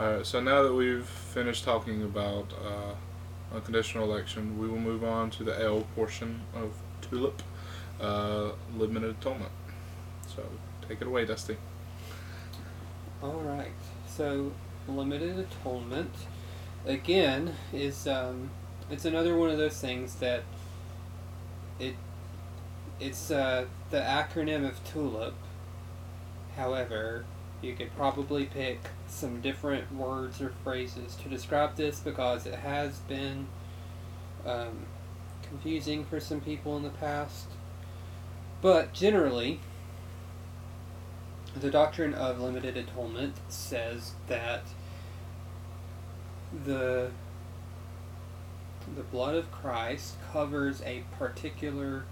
Alright, so now that we've finished talking about uh, unconditional election, we will move on to the L portion of TULIP, uh, limited atonement. So take it away, Dusty. All right. So limited atonement again is um, it's another one of those things that it it's uh, the acronym of TULIP. However, you could probably pick some different words or phrases to describe this because it has been um, confusing for some people in the past. But generally, the doctrine of limited atonement says that the the blood of Christ covers a particular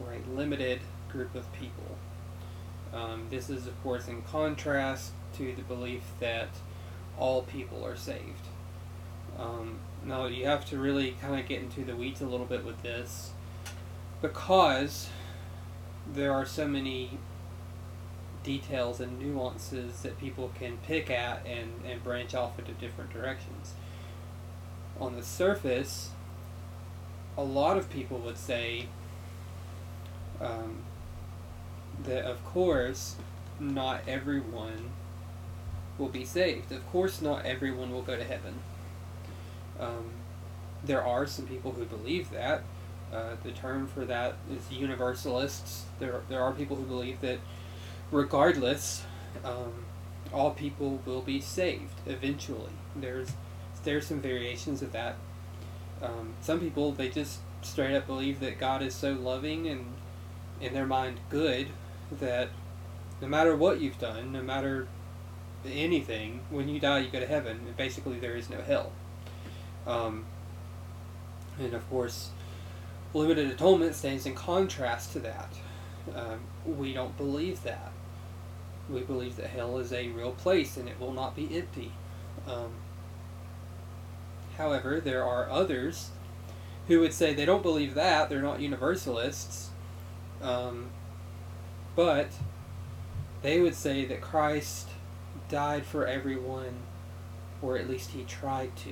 or a limited group of people. Um, this is, of course, in contrast to the belief that all people are saved. Um, now, you have to really kind of get into the weeds a little bit with this because there are so many details and nuances that people can pick at and, and branch off into different directions. On the surface, a lot of people would say um, that, of course, not everyone will be saved. Of course, not everyone will go to heaven. Um, there are some people who believe that. Uh, the term for that is universalists. There, there are people who believe that regardless, um, all people will be saved eventually. There's there's some variations of that. Um, some people they just straight up believe that God is so loving and in their mind good that no matter what you've done, no matter anything, when you die you go to heaven. And basically, there is no hell. Um, and of course, limited atonement stands in contrast to that. Um, we don't believe that. We believe that hell is a real place and it will not be empty. Um, however, there are others who would say they don't believe that, they're not universalists, um, but they would say that Christ died for everyone, or at least he tried to.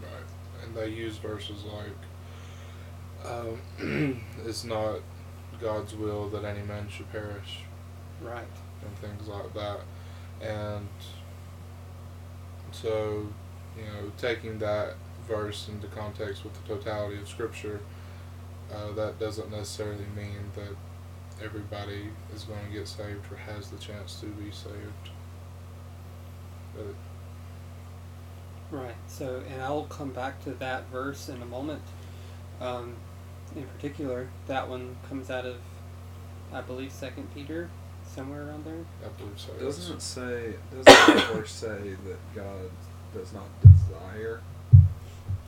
Right. And they use verses like, um, it's not God's will that any man should perish. Right. And things like that. And so, you know, taking that verse into context with the totality of Scripture, uh, that doesn't necessarily mean that everybody is going to get saved or has the chance to be saved. But Right. So, and I'll come back to that verse in a moment. Um, in particular, that one comes out of, I believe, Second Peter, somewhere around there. I believe so. Doesn't it say? Doesn't the verse say that God does not desire?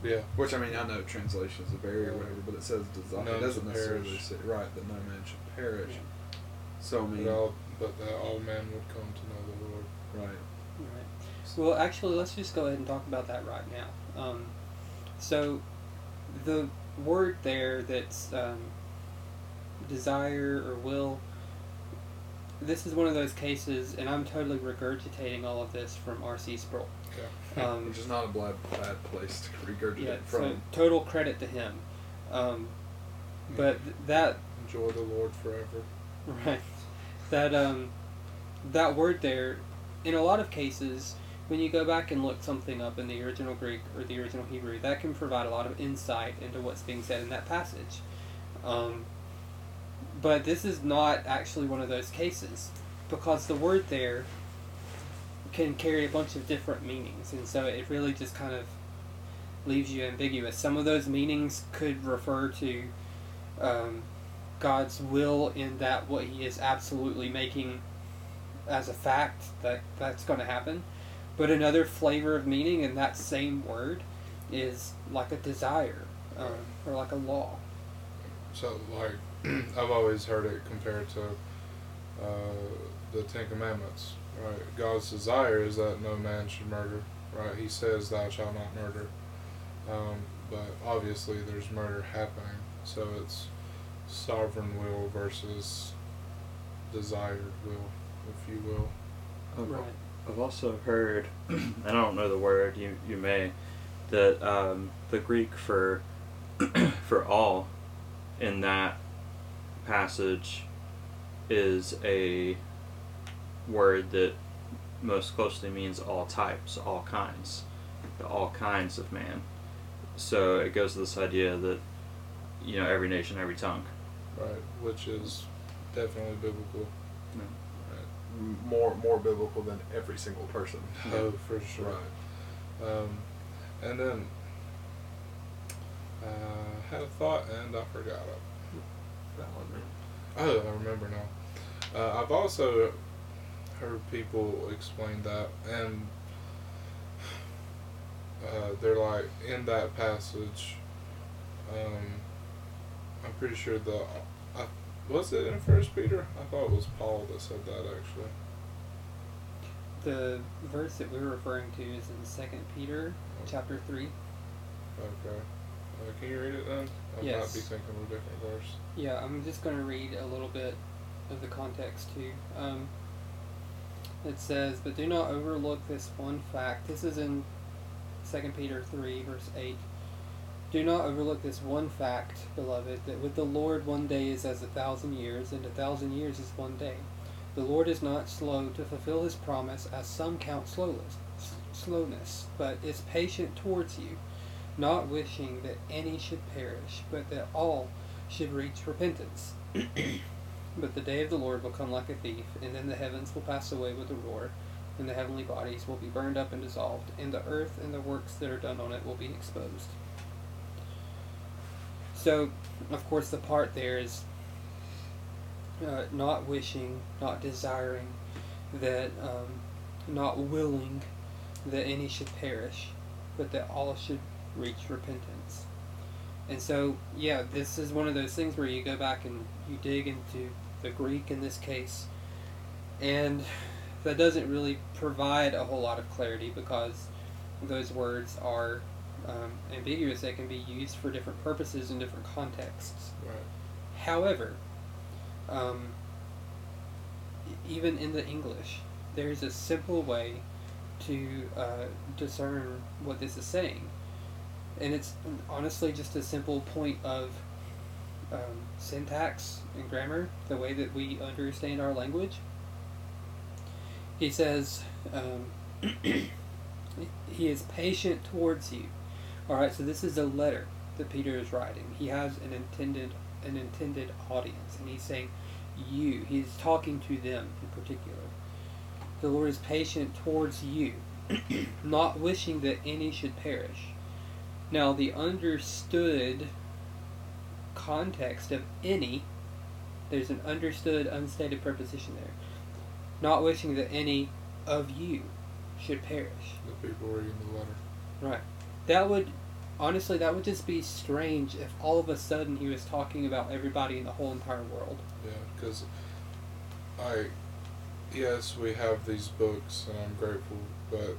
Yeah. Which I mean, I know translations vary or whatever, but it says desire. None it doesn't necessarily perish. say right that no man should perish. Yeah. So I mean, But all, but that all men would come to know the Lord. right? Right. Well, actually, let's just go ahead and talk about that right now. Um, so, the word there that's um, desire or will, this is one of those cases, and I'm totally regurgitating all of this from R.C. Sproul. Yeah. Um, Which is not a bad, bad place to regurgitate yeah, from. so total credit to him. Um, but th- that Enjoy the Lord forever. Right. That um that word there in a lot of cases when you go back and look something up in the original Greek or the original Hebrew, that can provide a lot of insight into what's being said in that passage. Um, but this is not actually one of those cases because the word there can carry a bunch of different meanings, and so it really just kind of leaves you ambiguous. Some of those meanings could refer to um, God's will in that what He is absolutely making as a fact that that's going to happen. But another flavor of meaning in that same word is like a desire um, or like a law. So, like, I've always heard it compared to uh, the Ten Commandments, right? God's desire is that no man should murder, right? He says, Thou shalt not murder. Um, but obviously, there's murder happening, so it's sovereign will versus desired will, if you will. Oh, Right. I've also heard, and I don't know the word. You you may, that um, the Greek for for all in that passage is a word that most closely means all types, all kinds, all kinds of man. So it goes to this idea that you know every nation, every tongue. right? Which is definitely biblical. Yeah. Right. More more biblical than every single person. Oh, for sure. Right. Um, and then uh, I had a thought and I forgot it. Valid. Oh, I remember now. Uh, I've also heard people explain that, and uh, they're like in that passage. Um, I'm pretty sure the I, was it in First Peter. I thought it was Paul that said that actually. The verse that we're referring to is in Second Peter, chapter three. Okay. Uh, can you read it then? I might Yes. be thinking of a different verse. Yeah, I'm just going to read a little bit of the context too. Um, it says, "But do not overlook this one fact." This is in Second Peter three, verse eight. Do not overlook this one fact, beloved, that with the Lord one day is as a thousand years, and a thousand years is one day. The Lord is not slow to fulfill His promise, as some count slowness, slowness, but is patient towards you, not wishing that any should perish, but that all should reach repentance. but the day of the Lord will come like a thief, and then the heavens will pass away with a roar, and the heavenly bodies will be burned up and dissolved, and the earth and the works that are done on it will be exposed. So, of course, the part there is uh, not wishing, not desiring, that um, not willing that any should perish, but that all should reach repentance. And so, yeah, this is one of those things where you go back and you dig into the Greek in this case, and that doesn't really provide a whole lot of clarity because those words are um, ambiguous. They can be used for different purposes in different contexts. Right. However, um, even in the English, there's a simple way to uh, discern what this is saying. And it's honestly just a simple point of um, syntax and grammar, the way that we understand our language. He says, um, He is patient towards you. Alright, so this is a letter that Peter is writing. He has an intended an intended audience, and he's saying, You. He's talking to them in particular. The Lord is patient towards you, not wishing that any should perish. Now, the understood context of any, there's an understood, unstated preposition there. Not wishing that any of you should perish. The people reading the letter. Right. That would, honestly, that would just be strange if all of a sudden he was talking about everybody in the whole entire world. Yeah, because I, yes, we have these books, and I'm grateful, but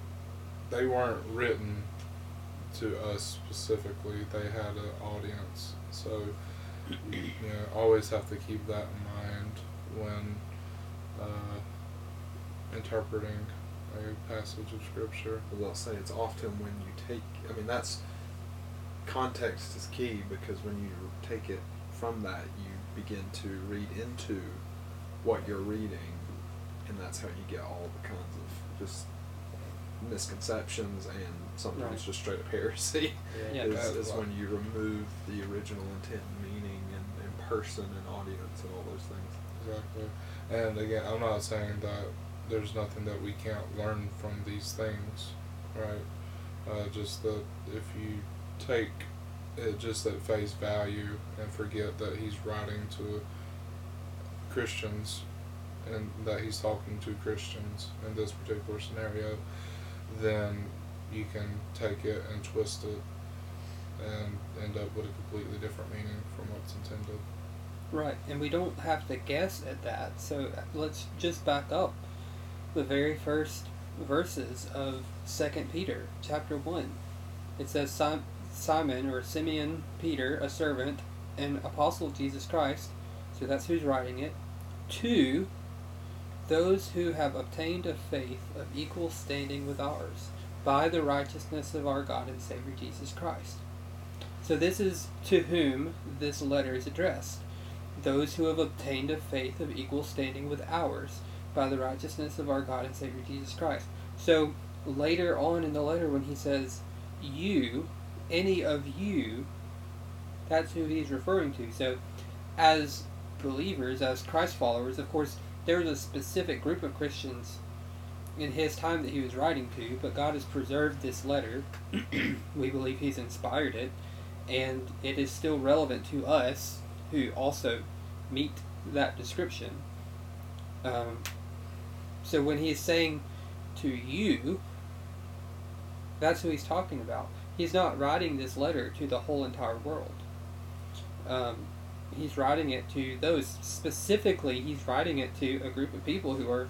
they weren't written to us specifically. They had an audience, so you, know, always have to keep that in mind when uh, interpreting a passage of scripture. As I'll say, it's often when you take. I mean, that's context is key because when you take it from that, you begin to read into what you're reading, and that's how you get all the kinds of just misconceptions and sometimes Right. just straight up heresy. Yeah. is, that- is when you remove the original intent and meaning and, and person and audience and all those things. Exactly. And again, I'm not saying that there's nothing that we can't learn from these things, right? Uh, just that if you take it just at face value and forget that he's writing to Christians and that he's talking to Christians in this particular scenario, then you can take it and twist it and end up with a completely different meaning from what's intended. Right, and we don't have to guess at that. So let's just back up the very first verses of Second Peter, chapter one. It says Simon or Simeon Peter, a servant and apostle of Jesus Christ. So that's who's writing it. To those who have obtained a faith of equal standing with ours by the righteousness of our God and Savior Jesus Christ. So, this is to whom this letter is addressed. Those who have obtained a faith of equal standing with ours by the righteousness of our God and Savior Jesus Christ. So, later on in the letter, when he says, you, any of you, that's who he's referring to. So, as believers, as Christ followers, of course, there was a specific group of Christians in his time that he was writing to, but God has preserved this letter. we believe he's inspired it, and it is still relevant to us who also meet that description. Um, so when he is saying to you, that's who he's talking about. He's not writing this letter to the whole entire world. Um, he's writing it to those specifically. He's writing it to a group of people who are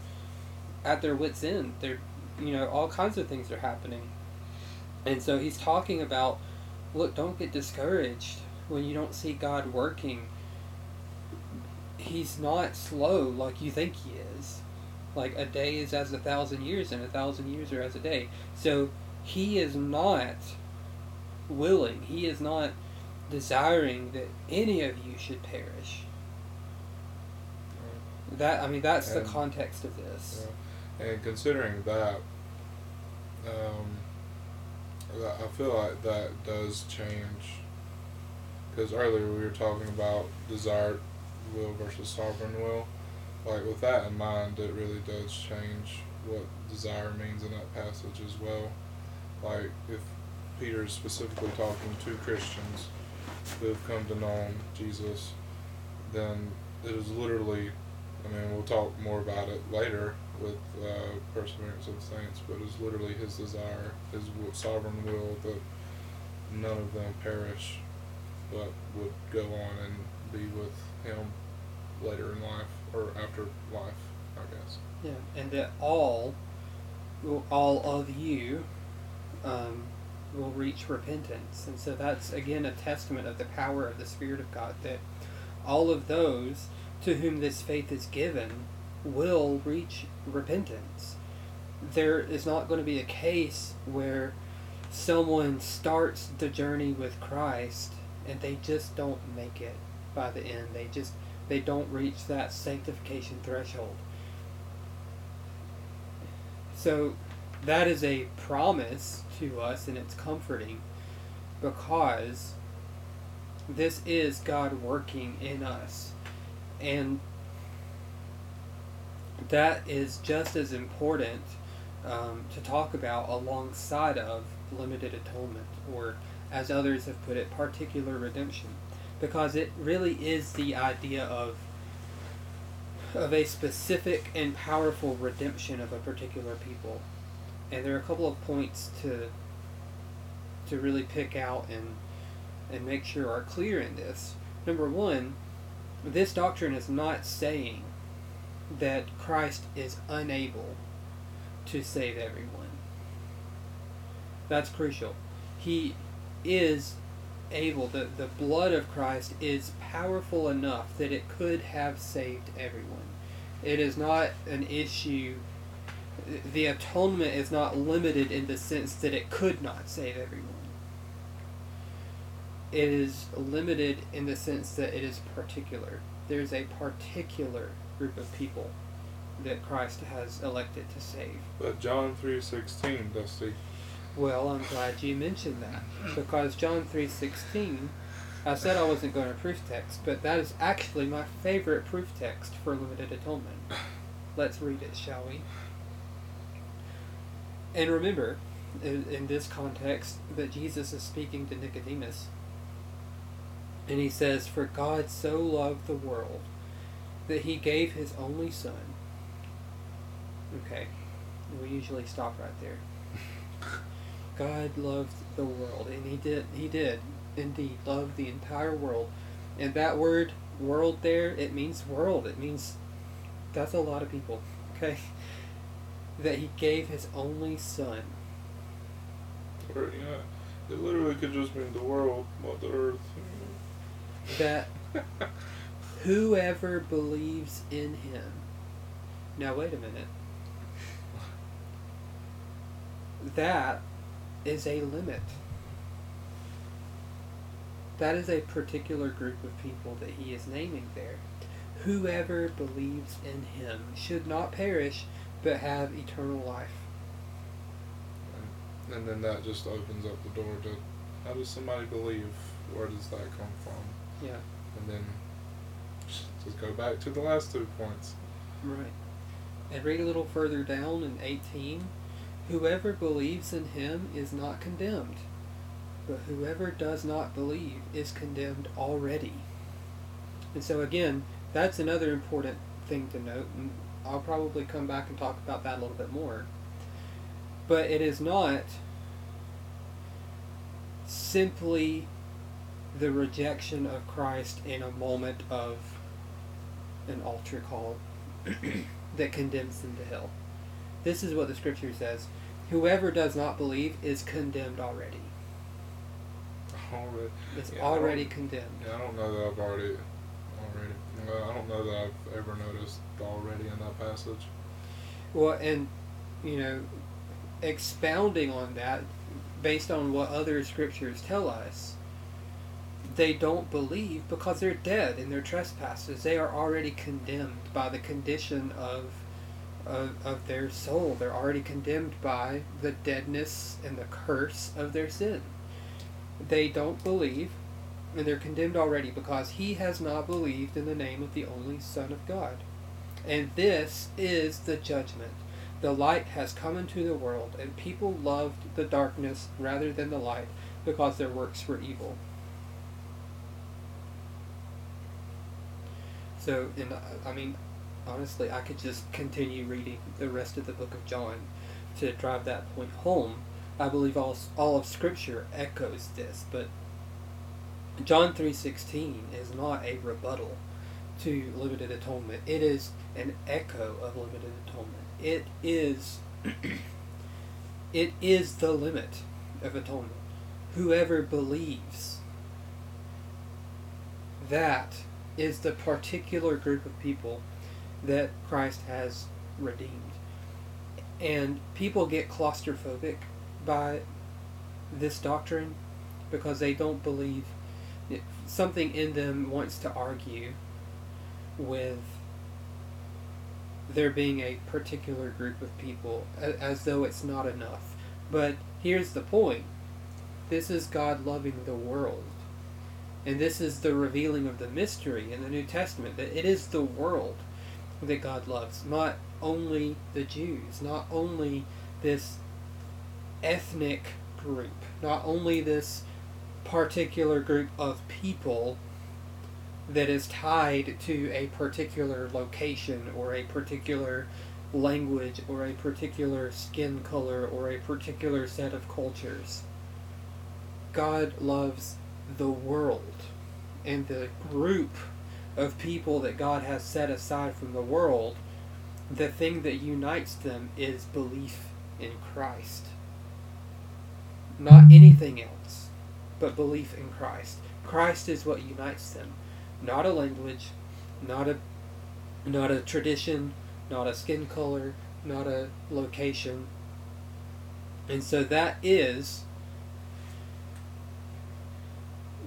at their wits' end. They're, you know, all kinds of things are happening, and so he's talking about, look, don't get discouraged when you don't see God working. He's not slow like you think he is. Like a day is as a thousand years, and a thousand years are as a day. So he is not willing. He is not desiring that any of you should perish. That I mean, that's the context of this. Yeah. And considering that, um, I feel like that does change. Because earlier we were talking about desired will versus sovereign will. Like with that in mind, it really does change what desire means in that passage as well. Like if Peter is specifically talking to Christians who have come to know Jesus, then it is literally I mean, we'll talk more about it later with uh, Perseverance of the Saints, but it's literally his desire, his sovereign will that none of them perish, but would go on and be with him later in life or after life, I guess. Yeah, and that all, all of you, um, will reach repentance, and so that's again a testament of the power of the Spirit of God that all of those to whom this faith is given will reach repentance. There is not going to be a case where someone starts the journey with Christ and they just don't make it by the end. They just they don't reach that sanctification threshold. So that is a promise to us and it's comforting because this is God working in us. And that is just as important um, to talk about alongside of limited atonement, or as others have put it, particular redemption, because it really is the idea of of a specific and powerful redemption of a particular people. And there are a couple of points to to really pick out and and make sure are clear in this. Number one, this doctrine is not saying that Christ is unable to save everyone. That's crucial. He is able, the, the blood of Christ is powerful enough that it could have saved everyone. It is not an issue, the atonement is not limited in the sense that it could not save everyone it is limited in the sense that it is particular. There's a particular group of people that Christ has elected to save. But John three sixteen, Dusty. Well, I'm glad you mentioned that because John 3:16 I said I wasn't going to proof text, but that is actually my favorite proof text for limited atonement. Let's read it, shall we? And remember, in, in this context, that Jesus is speaking to Nicodemus. And he says, For God so loved the world that he gave his only Son. Okay, we usually stop right there. God loved the world, and he did, he did indeed love the entire world. And that word, world, there, it means world. It means that's a lot of people, okay? That he gave his only Son. Or, yeah, it literally could just mean the world, not the earth. That whoever believes in him Now, wait a minute. That is a limit. That is a particular group of people that he is naming there. Whoever believes in him should not perish, but have eternal life. And then that just opens up the door to how does somebody believe? Where does that come from? Yeah. And then just go back to the last two points. Right. And read a little further down in 18. Whoever believes in him is not condemned, but whoever does not believe is condemned already. And so, again, that's another important thing to note, and I'll probably come back and talk about that a little bit more. But it is not simply the rejection of Christ in a moment of an altar call that condemns them to hell. This is what the scripture says Whoever does not believe is condemned already. Already. It's Yeah, already condemned. Yeah, I don't know that I've already already. Uh, I don't know that I've ever noticed already in that passage. Well, and, you know, expounding on that, based on what other scriptures tell us, they don't believe because they're dead in their trespasses. They are already condemned by the condition of, of, of their soul. They're already condemned by the deadness and the curse of their sin. They don't believe, and they're condemned already because he has not believed in the name of the only Son of God. And this is the judgment. The light has come into the world, and people loved the darkness rather than the light because their works were evil. So, and I- mean, honestly, I could just continue reading the rest of the book of John to drive that point home. I believe all, all of Scripture echoes this, but John 3.16 is not a rebuttal to limited atonement. It is an echo of limited atonement. It is it is the limit of atonement. Whoever believes that is the particular group of people that Christ has redeemed. And people get claustrophobic by this doctrine because they don't believe something in them wants to argue with there being a particular group of people as though it's not enough. But here's the point this is God loving the world. And this is the revealing of the mystery in the New Testament that it is the world that God loves, not only the Jews, not only this ethnic group, not only this particular group of people that is tied to a particular location or a particular language or a particular skin color or a particular set of cultures. God loves the world and the group of people that God has set aside from the world. The thing that unites them is belief in Christ. Not anything else, but belief in Christ. Christ is what unites them not a language, not a not a tradition, not a skin color, not a location. And so that is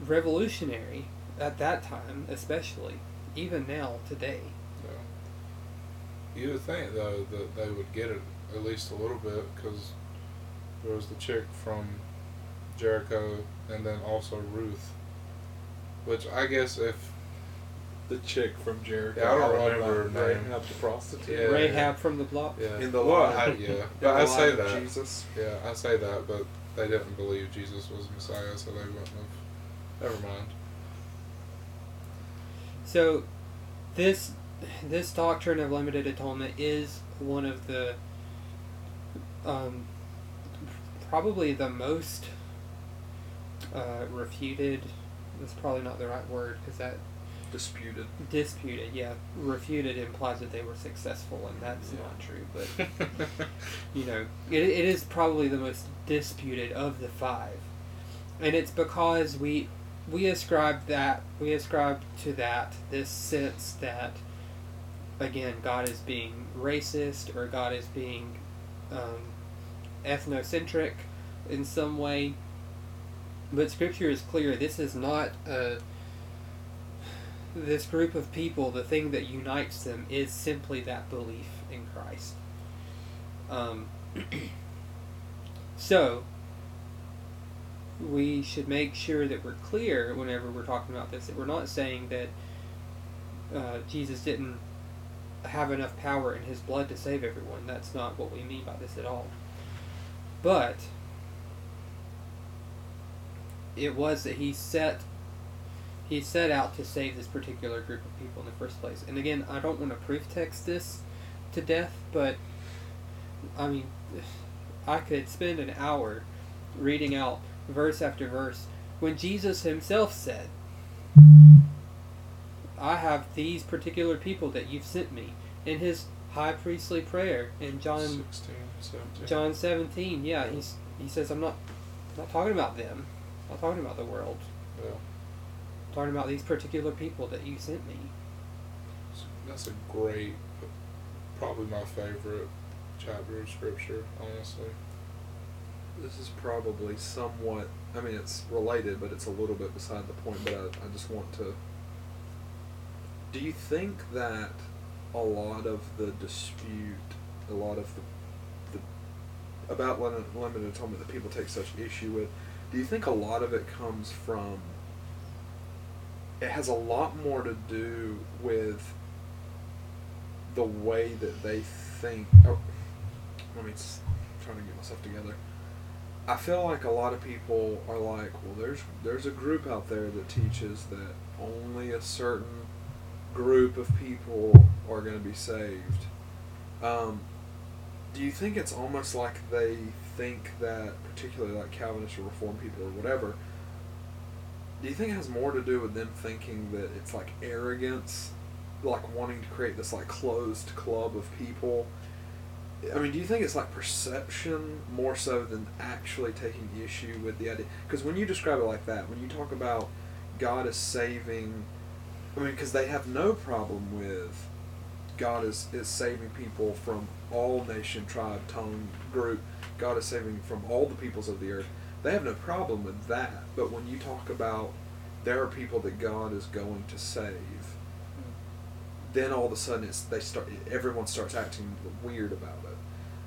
revolutionary at that time, especially, even now today. So you would think though that they would get it at least a little bit because there was the chick from Jericho and then also Ruth, which I guess if The chick from Jericho. Yeah, I don't remember no, her name. Rahab the prostitute. Yeah. Rahab from the block. yeah In the well. I, yeah, but I say that Jesus. yeah I say that, but they didn't believe Jesus was Messiah, so they wouldn't have. Never mind. So, this this doctrine of limited atonement is one of the um, probably the most uh, refuted. That's probably not the right word because that Disputed. disputed. Yeah, refuted implies that they were successful, and that's Yeah. not true. But you know, it, it is probably the most disputed of the five, and it's because we we ascribe that we ascribe to that this sense that again, God is being racist or God is being um, ethnocentric in some way. But Scripture is clear. This is not a. This group of people, the thing that unites them is simply that belief in Christ. Um, so, we should make sure that we're clear whenever we're talking about this that we're not saying that uh, Jesus didn't have enough power in his blood to save everyone. That's not what we mean by this at all. But it was that he set he set out to save this particular group of people in the first place. And again, I don't want to proof text this to death, but I mean, I could spend an hour reading out verse after verse when Jesus himself said, I have these particular people that you've sent me in his high priestly prayer in John 16, 17. John 17. Yeah, he's he says I'm not not talking about them. I'm not talking about the world. Yeah. I'm talking about these particular people that you sent me. That's a great, probably my favorite chapter of scripture, honestly. This is probably somewhat. I mean, it's related, but it's a little bit beside the point. But I, I just want to. Do you think that a lot of the dispute, a lot of the, the about lim- limited atonement that people take such issue with, do you think a lot of it comes from? It has a lot more to do with the way that they think. Oh, let me trying to get myself together. I feel like a lot of people are like, well, there's there's a group out there that teaches that only a certain group of people are going to be saved. Um, do you think it's almost like they think that, particularly like Calvinist or Reformed people or whatever? Do you think it has more to do with them thinking that it's like arrogance, like wanting to create this like closed club of people? I mean, do you think it's like perception more so than actually taking issue with the idea? Because when you describe it like that, when you talk about God is saving, I mean, because they have no problem with God is, is saving people from all nation, tribe, tongue, group. God is saving from all the peoples of the earth. They have no problem with that. But when you talk about there are people that God is going to save, then all of a sudden it's they start everyone starts acting weird about it.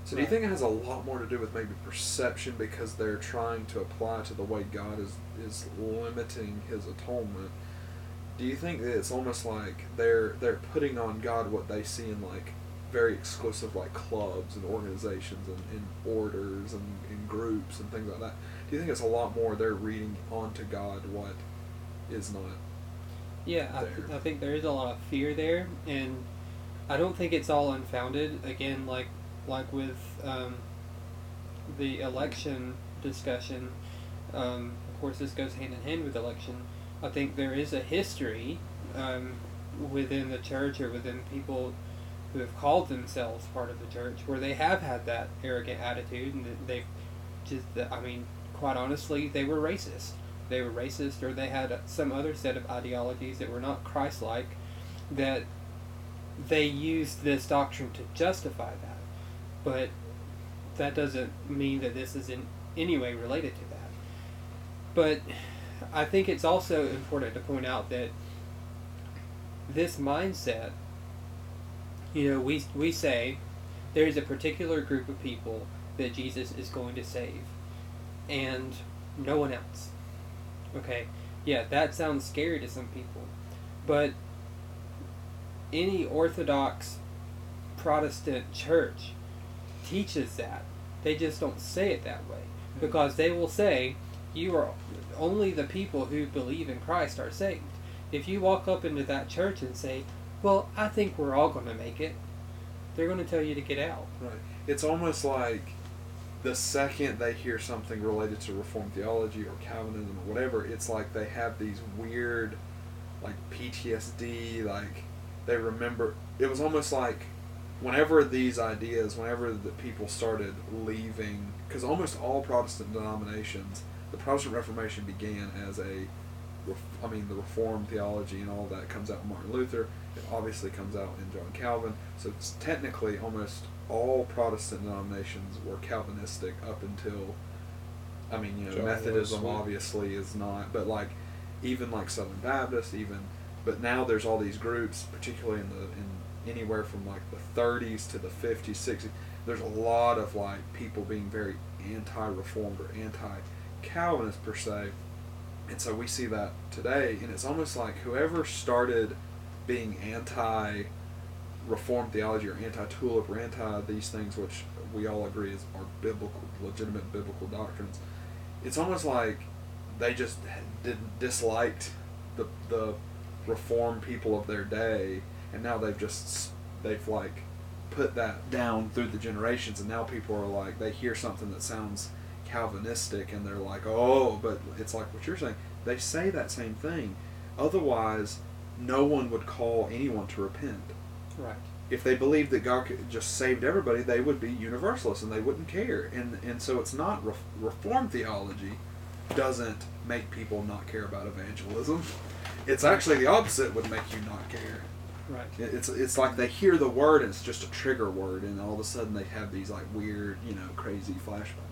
So do you think it has a lot more to do with maybe perception because they're trying to apply to the way God is is limiting His atonement? Do you think that it's almost like they're they're putting on God what they see in like very exclusive like clubs and organizations and, and orders and, and groups and things like that? Do you think it's a lot more they're reading onto God what is not? Yeah, I, th- I think there is a lot of fear there, and I don't think it's all unfounded. Again, like like with um, the election discussion, um, of course, this goes hand in hand with election. I think there is a history um, within the church or within people who have called themselves part of the church where they have had that arrogant attitude, and they've just, I mean, quite honestly, they were racist. They were racist or they had some other set of ideologies that were not Christ-like that they used this doctrine to justify that. But that doesn't mean that this is in any way related to that. But I think it's also important to point out that this mindset you know we we say there's a particular group of people that Jesus is going to save and no one else. Okay, yeah, that sounds scary to some people, but any Orthodox Protestant church teaches that. They just don't say it that way hmm. because they will say, "You are only the people who believe in Christ are saved." If you walk up into that church and say, "Well, I think we're all going to make it," they're going to tell you to get out. Right. It's almost like the second they hear something related to Reformed theology or Calvinism or whatever, it's like they have these weird, like PTSD, like they remember. It was almost like whenever these ideas, whenever the people started leaving, because almost all Protestant denominations, the Protestant Reformation began as a, I mean, the Reformed theology and all that comes out in Martin Luther. It obviously comes out in John Calvin. So it's technically almost all Protestant denominations were Calvinistic up until, I mean, you know, John Methodism obviously is not, but like, even like Southern Baptist, even, but now there's all these groups, particularly in the in anywhere from like the 30s to the 50s, 60s. There's a lot of like people being very anti-reformed or anti-Calvinist per se, and so we see that today, and it's almost like whoever started being anti reformed theology or anti tulip or anti these things, which we all agree is are biblical, legitimate biblical doctrines. It's almost like they just didn't disliked the the reform people of their day, and now they've just they've like put that down through the generations, and now people are like they hear something that sounds Calvinistic, and they're like, oh, but it's like what you're saying. They say that same thing. Otherwise, no one would call anyone to repent Right. if they believed that God could just saved everybody, they would be universalists and they wouldn't care. And and so it's not ref, reform theology doesn't make people not care about evangelism. It's actually the opposite would make you not care. Right. It's it's like they hear the word and it's just a trigger word, and all of a sudden they have these like weird, you know, crazy flashbacks.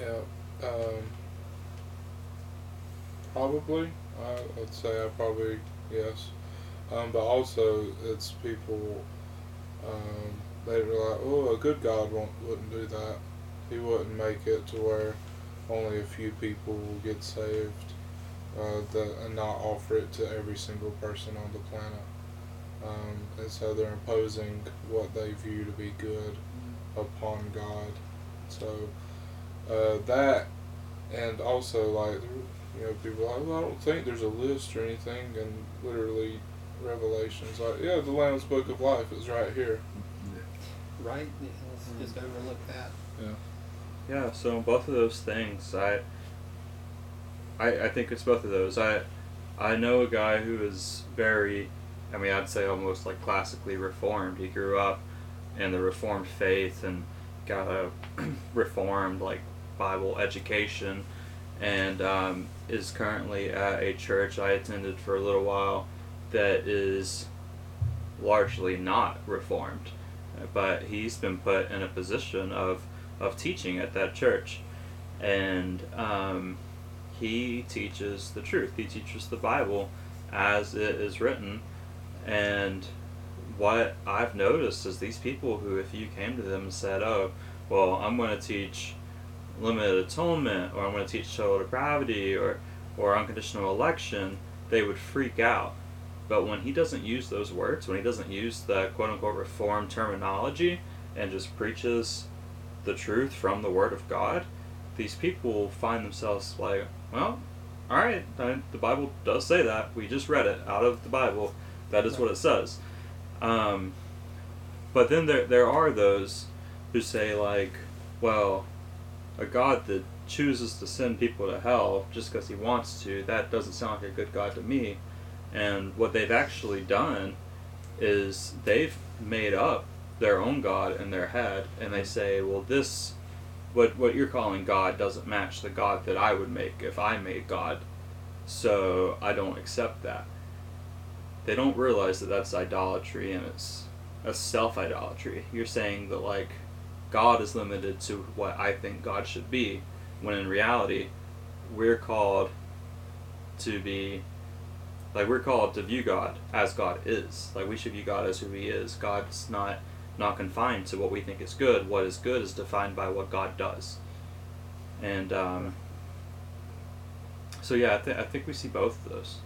Yeah. Um, probably. I, I'd say I probably yes. Um, but also it's people. Um, they were like, oh, a good God won't, wouldn't do that. He wouldn't make it to where only a few people will get saved, uh, the, and not offer it to every single person on the planet. Um, and so they're imposing what they view to be good upon God. So uh, that, and also like you know people like, well, I don't think there's a list or anything, and literally Revelations like yeah, the Lamb's Book of Life is right here. Right. Yeah, let's Mm. just overlook that. Yeah. Yeah, so both of those things, I, I, I think it's both of those. I, I know a guy who is very, I mean, I'd say almost like classically reformed. He grew up in the Reformed faith and got a Reformed like Bible education, and um, is currently at a church I attended for a little while that is largely not Reformed, but he's been put in a position of of teaching at that church, and um, he teaches the truth. He teaches the Bible as it is written, and what I've noticed is these people who, if you came to them and said, "Oh, well, I'm going to teach limited atonement, or I'm going to teach total depravity, or or unconditional election," they would freak out. But when he doesn't use those words, when he doesn't use the quote unquote reform terminology, and just preaches the truth from the Word of God, these people find themselves like, well, all right, the Bible does say that. We just read it out of the Bible. That is what it says. Um, but then there there are those who say like, well, a God that chooses to send people to hell just because he wants to, that doesn't sound like a good God to me. And what they've actually done is they've made up their own God in their head, and they say, well, this, what what you're calling God doesn't match the God that I would make if I made God, so I don't accept that. They don't realize that that's idolatry and it's a self idolatry. You're saying that like God is limited to what I think God should be, when in reality, we're called to be like we're called to view God as God is. Like we should view God as who He is. God's not not confined to what we think is good. What is good is defined by what God does. And um, so yeah, I, th- I think we see both of those.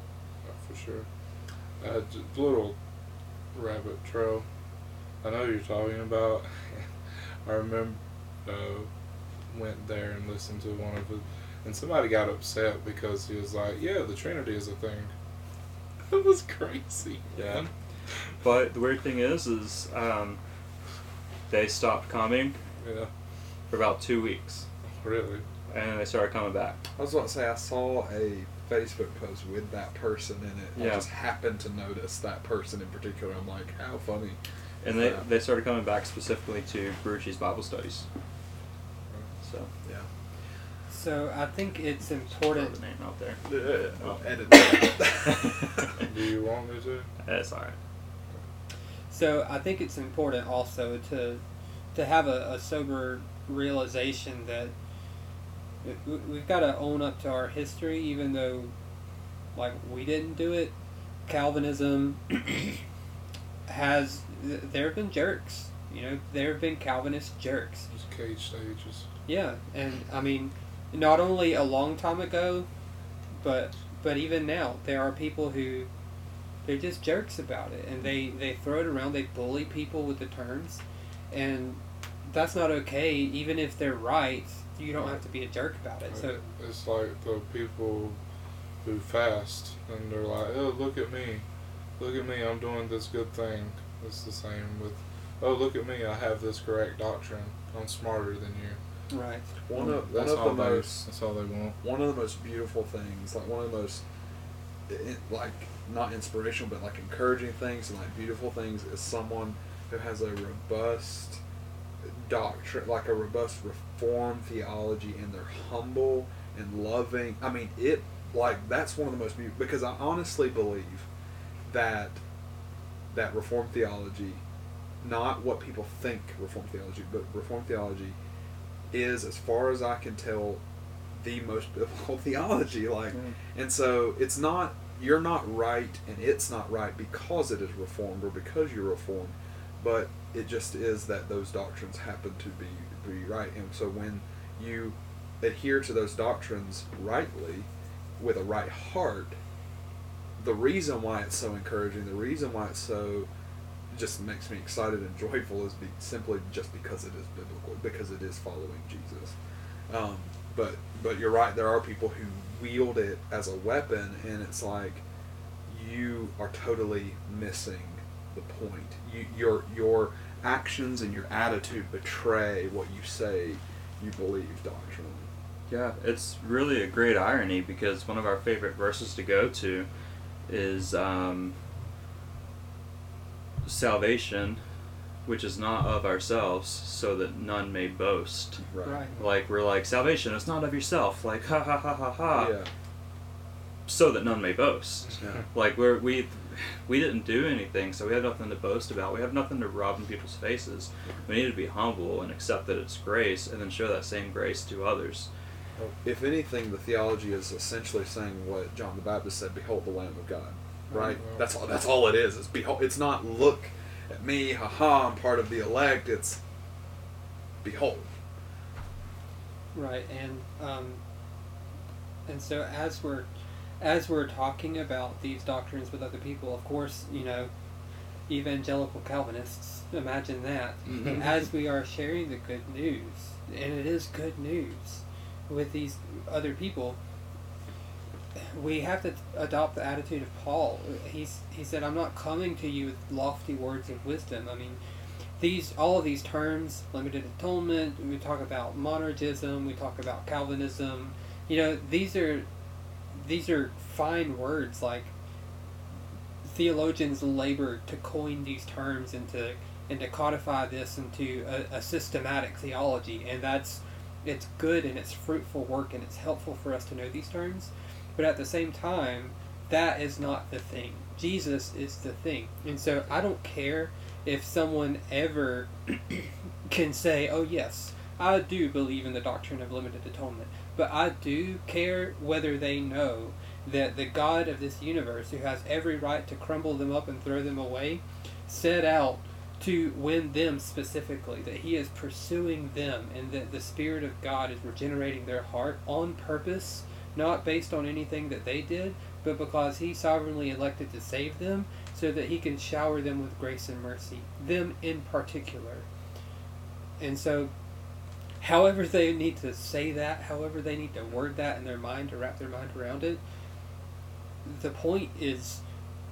For sure. Uh, little rabbit trail. I know you're talking about. I remember uh, went there and listened to one of it, and somebody got upset because he was like, "Yeah, the Trinity is a thing." That was crazy. Yeah. But the weird thing is, is um, they stopped coming Yeah. for about two weeks, Really. and they started coming back. I was about to say I saw a Facebook post with that person in it. Yeah. I just happened to notice that person in particular. I'm like, how funny. And they, Yeah. they started coming back specifically to Brucci's Bible studies. So Yeah. So I think it's Throw important. the name out there. I'll edit. Do you want me to? That's all right. So I think it's important also to to have a, a sober realization that we- we've got to own up to our history, even though like we didn't do it. Calvinism has th- there have been jerks. You know, there have been Calvinist jerks. Just cage stages. Yeah, and I mean, not only a long time ago, but but even now, there are people who they're just jerks about it, and they they throw it around. They bully people with the terms, and that's not okay. Even if they're right, you don't have to be a jerk about it. So it's like the people who fast and they're like, "Oh, look at me, look at me, I'm doing this good thing." It's the same with, "Oh, look at me, I have this correct doctrine. I'm smarter than you." right, one of one that's of all the they, most That's all they want. one of the most beautiful things, like one of the most, i like not inspirational, but like encouraging things and like beautiful things, is someone who has a robust doctrine, like a robust reform theology, and they're humble and loving. I mean, it like that's one of the most beautiful because I honestly believe that that reform theology, not what people think reform theology, but reform theology is, as far as I can tell, the most biblical theology. Like, Mm. and so it's not you're not right, and it's not right because it is reformed or because you're reformed, but it just is that those doctrines happen to be be right. And so when you adhere to those doctrines rightly, with a right heart, the reason why it's so encouraging, the reason why it's so just makes me excited and joyful is be, simply just because it is biblical, because it is following Jesus. Um, but but you're right. There are people who wield it as a weapon, and it's like you are totally missing the point. You, your your actions and your attitude betray what you say you believe doctrinally. Yeah, it's really a great irony because one of our favorite verses to go to is um, salvation, which is not of ourselves, so that none may boast. right, Like we're like salvation is not of yourself, like ha ha ha ha ha, Yeah. so that none may boast. Yeah. Like we're we we didn't do anything, so we have nothing to boast about. We have nothing to rub in people's faces. We need to be humble and accept that it's grace, and then show that same grace to others. If anything, the theology is essentially saying what John the Baptist said: "Behold, the Lamb of God." Right. Well- That's all. That's all it is. It's behold. It's not look at me, haha, I'm part of the elect. It's behold. right, and um, and so as we're as we're talking about these doctrines with other people, of course, you know, evangelical Calvinists, imagine that. Mhm. As we are sharing the good news, and it is good news with these other people, we have to adopt the attitude of Paul. He's he said, "I'm not coming to you with lofty words of wisdom." I mean, these all of these terms, limited atonement. We talk about monergism. We talk about Calvinism. You know, these are these are fine words. Like theologians labor to coin these terms and to and to codify this into a, a systematic theology, and that's it's good and it's fruitful work and it's helpful for us to know these terms. But at the same time, that is not the thing. Jesus is the thing. And so I don't care if someone ever can say, oh, yes, I do believe in the doctrine of limited atonement. But I do care whether they know that the God of this universe, who has every right to crumble them up and throw them away, set out to win them specifically, that He is pursuing them, and that the Spirit of God is regenerating their heart on purpose, not based on anything that they did, but because He sovereignly elected to save them, so that He can shower them with grace and mercy, them in particular. And so, however they need to say that, however they need to word that in their mind to wrap their mind around it, the point is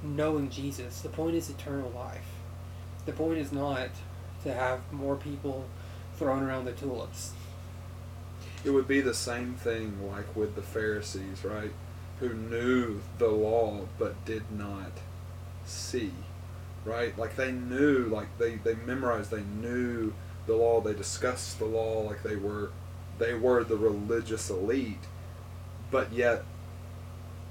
knowing Jesus. The point is eternal life. The point is not to have more people thrown around the tulips. It would be the same thing like with the Pharisees, right? Who knew the law but did not see, right? Like they knew, like they, they memorized, they knew the law, they discussed the law like they were they were the religious elite, but yet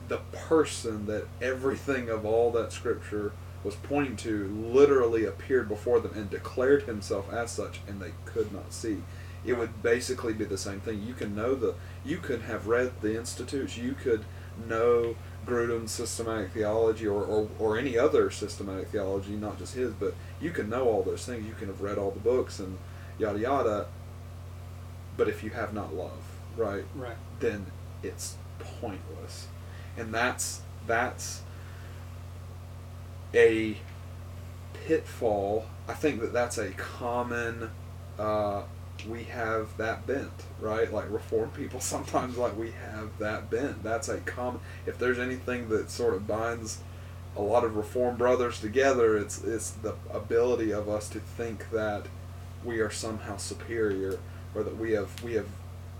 the person that everything of all that scripture was pointing to literally appeared before them and declared himself as such, and they could not see. It would basically be the same thing. You can know the, you could have read the Institutes, you could know Grudem's systematic theology or, or, or any other systematic theology, not just his, but you can know all those things. You can have read all the books and yada yada. But if you have not love, right, Right. then it's pointless. And that's that's a pitfall. I think that that's a common. Uh, we have that bent, right? Like reform people sometimes like we have that bent. That's a common. If there's anything that sort of binds a lot of reform brothers together, it's it's the ability of us to think that we are somehow superior, or that we have we have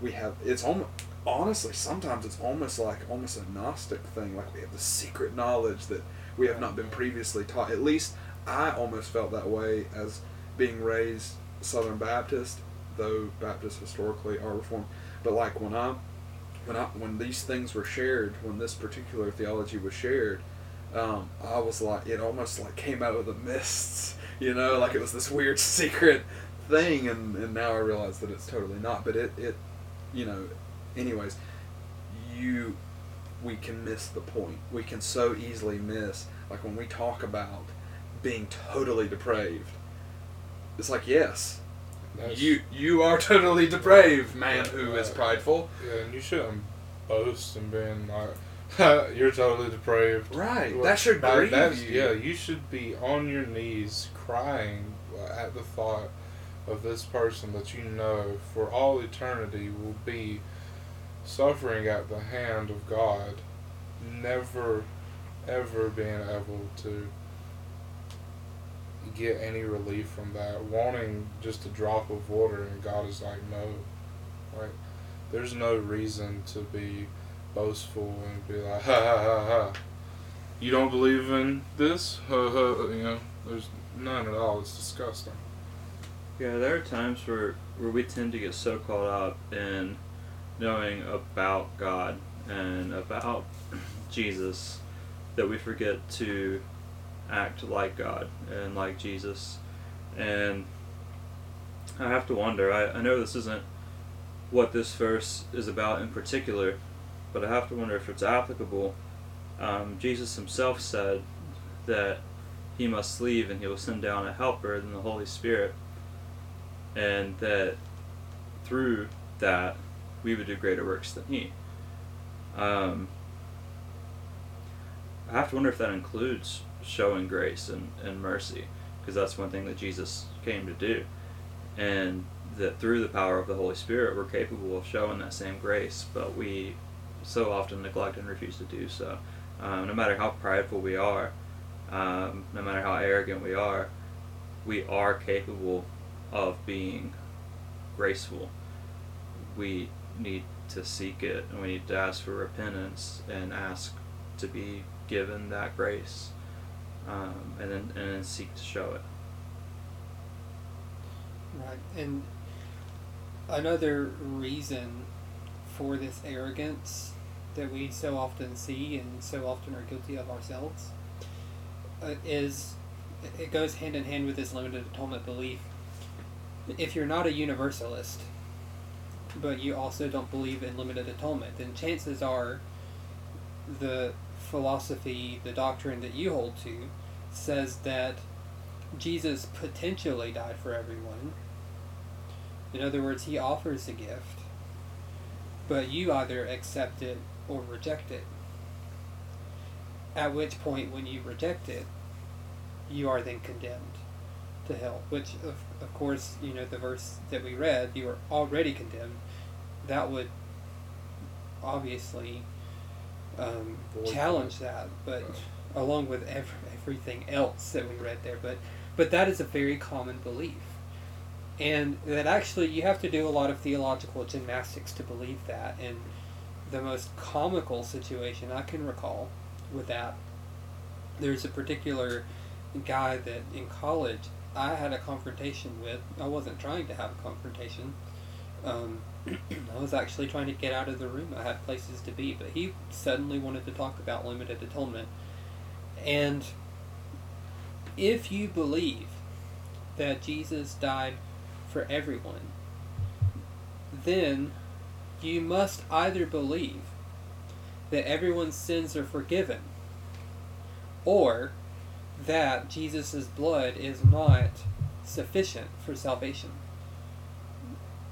we have. It's almost honestly sometimes it's almost like almost a gnostic thing. Like we have the secret knowledge that we have not been previously taught. At least I almost felt that way as being raised Southern Baptist, though Baptists historically are Reformed. But like when I, when I, when these things were shared, when this particular theology was shared, um, I was like, it almost like came out of the mists, you know, like it was this weird secret thing, and, and now I realize that it's totally not. But it, it, you know, anyways, you, we can miss the point. We can so easily miss, like when we talk about being totally depraved. It's like yes, That's- you you are totally depraved, man who is Uh, prideful. Yeah, and you shouldn't boast and being like, you're totally depraved. Right, Well, that should that- grieve you. Yeah, you should be on your knees crying at the thought of this person that you know for all eternity will be suffering at the hand of God, never, ever being able to get any relief from that, wanting just a drop of water, and God is like, no. Like, there's no reason to be boastful and be like, ha ha ha ha. You don't believe in this? Ha ha. You know, there's none at all. It's disgusting. Yeah, there are times where, where we tend to get so caught up in knowing about God and about Jesus that we forget to act like God and like Jesus. And I have to wonder, I, I know this isn't what this verse is about in particular, but I have to wonder if it's applicable. Um, Jesus himself said that he must leave and he will send down a helper, than the Holy Spirit and that through that we would do greater works than he. Um, I have to wonder if that includes showing grace and, and mercy, because that's one thing that Jesus came to do. And that through the power of the Holy Spirit, we're capable of showing that same grace, but we so often neglect and refuse to do so. Um, no matter how prideful we are, um, no matter how arrogant we are, we are capable of being graceful. We need to seek it and we need to ask for repentance and ask to be given that grace um, and then and then seek to show it. Right. And another reason for this arrogance that we so often see and so often are guilty of ourselves uh, is it goes hand in hand with this limited atonement belief. If you're not a universalist, but you also don't believe in limited atonement, then chances are the philosophy, the doctrine that you hold to, says that Jesus potentially died for everyone. In other words, he offers a gift, but you either accept it or reject it. At which point, when you reject it, you are then condemned to hell. Which, of, of course, you know, the verse that we read, you are already condemned. That would obviously um, challenge that, but Right. along with ev- everything else that we read there. But but that is a very common belief, and that actually you have to do a lot of theological gymnastics to believe that. And the most comical situation I can recall with that, there's a particular guy that in college I had a confrontation with. I wasn't trying to have a confrontation. Um, I was actually trying to get out of the room. I had places to be, but he suddenly wanted to talk about limited atonement. And if you believe that Jesus died for everyone, then you must either believe that everyone's sins are forgiven or that Jesus' blood is not sufficient for salvation.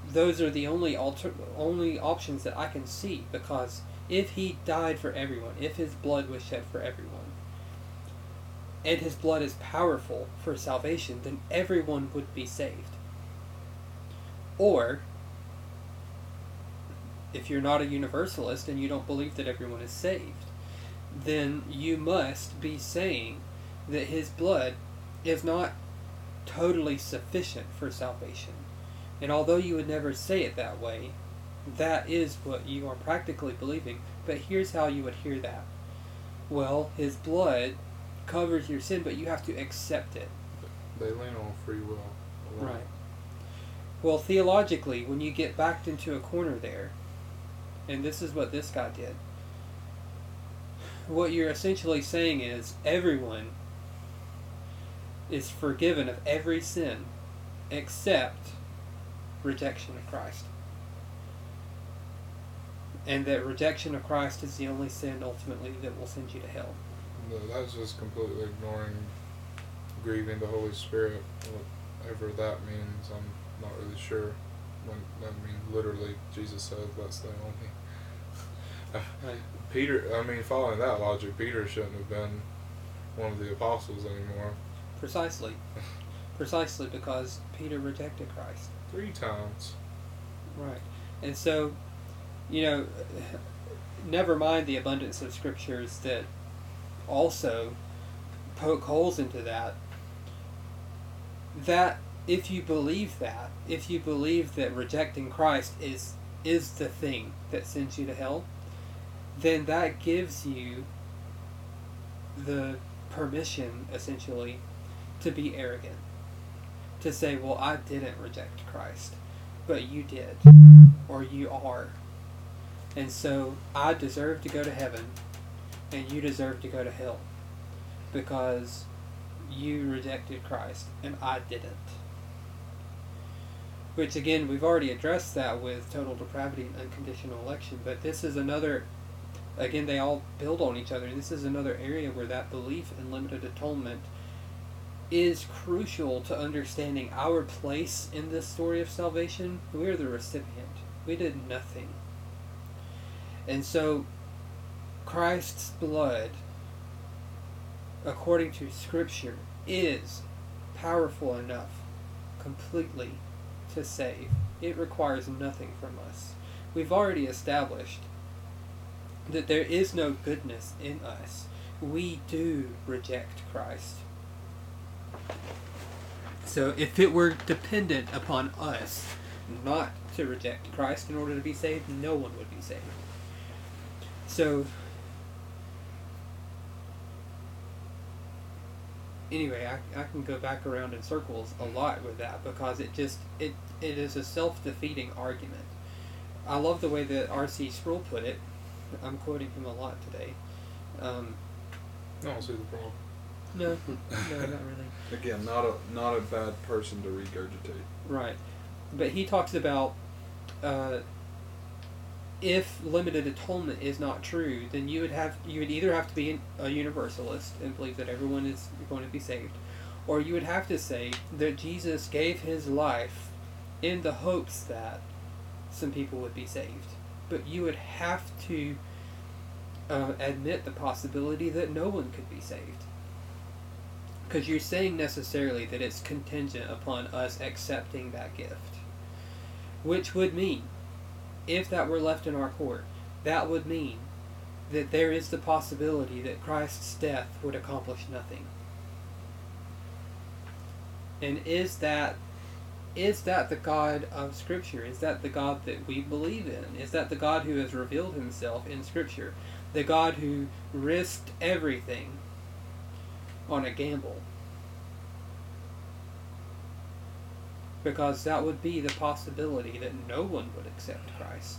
Those are the only alter- only options that I can see because if he died for everyone, if his blood was shed for everyone, and his blood is powerful for salvation, then everyone would be saved. Or if you're not a universalist and you don't believe that everyone is saved, then you must be saying that his blood is not totally sufficient for salvation. And although you would never say it that way, that is what you are practically believing. But here's how you would hear that. Well, his blood covers your sin, but you have to accept it. They lean on free will. a lot. Right. Well, theologically, when you get backed into a corner there, and this is what this guy did, what you're essentially saying is everyone is forgiven of every sin except rejection of Christ. And that rejection of Christ is the only sin ultimately that will send you to hell. No, that's just completely ignoring grieving the Holy Spirit, whatever that means. I'm not really sure. When I mean, literally, Jesus says that's the only. Right. Peter, I mean, following that logic, Peter shouldn't have been one of the apostles anymore. Precisely. Precisely because Peter rejected Christ. Three times. Right. And so, you know, never mind the abundance of scriptures that also poke holes into that. That if you believe that, if you believe that rejecting Christ is is the thing that sends you to hell, then that gives you the permission essentially to be arrogant. To say, well, I didn't reject Christ but you did, or you are. And so I deserve to go to heaven, and you deserve to go to hell, because you rejected Christ, and I didn't. Which, again, we've already addressed that with total depravity and unconditional election, but this is another, again, they all build on each other. This is another area where that belief in limited atonement is crucial to understanding our place in this story of salvation. We are the recipient. We did nothing. And so Christ's blood, according to Scripture, is powerful enough completely to save. It requires nothing from us. We've already established that there is no goodness in us. We do reject Christ. So if it were dependent upon us not to reject Christ in order to be saved, no one would be saved. So anyway, I, I can go back around in circles a lot with that because it just it it is a self-defeating argument. I love the way that R.C. Sproul put it. I'm quoting him a lot today. Um, I don't see the problem. No, no, not really. Again, not a not a bad person to regurgitate. Right. But he talks about uh, if limited atonement is not true, then you would have you would either have to be a universalist and believe that everyone is going to be saved, or you would have to say that Jesus gave his life in the hopes that some people would be saved. But you would have to uh, admit the possibility that no one could be saved. Because you're saying necessarily that it's contingent upon us accepting that gift. Which would mean, if that were left in our court, that would mean that there is the possibility that Christ's death would accomplish nothing. And is that is that the God of Scripture? Is that the God that we believe in? Is that the God who has revealed himself in Scripture? The God who risked everything on a gamble. because that would be the possibility that no one would accept Christ.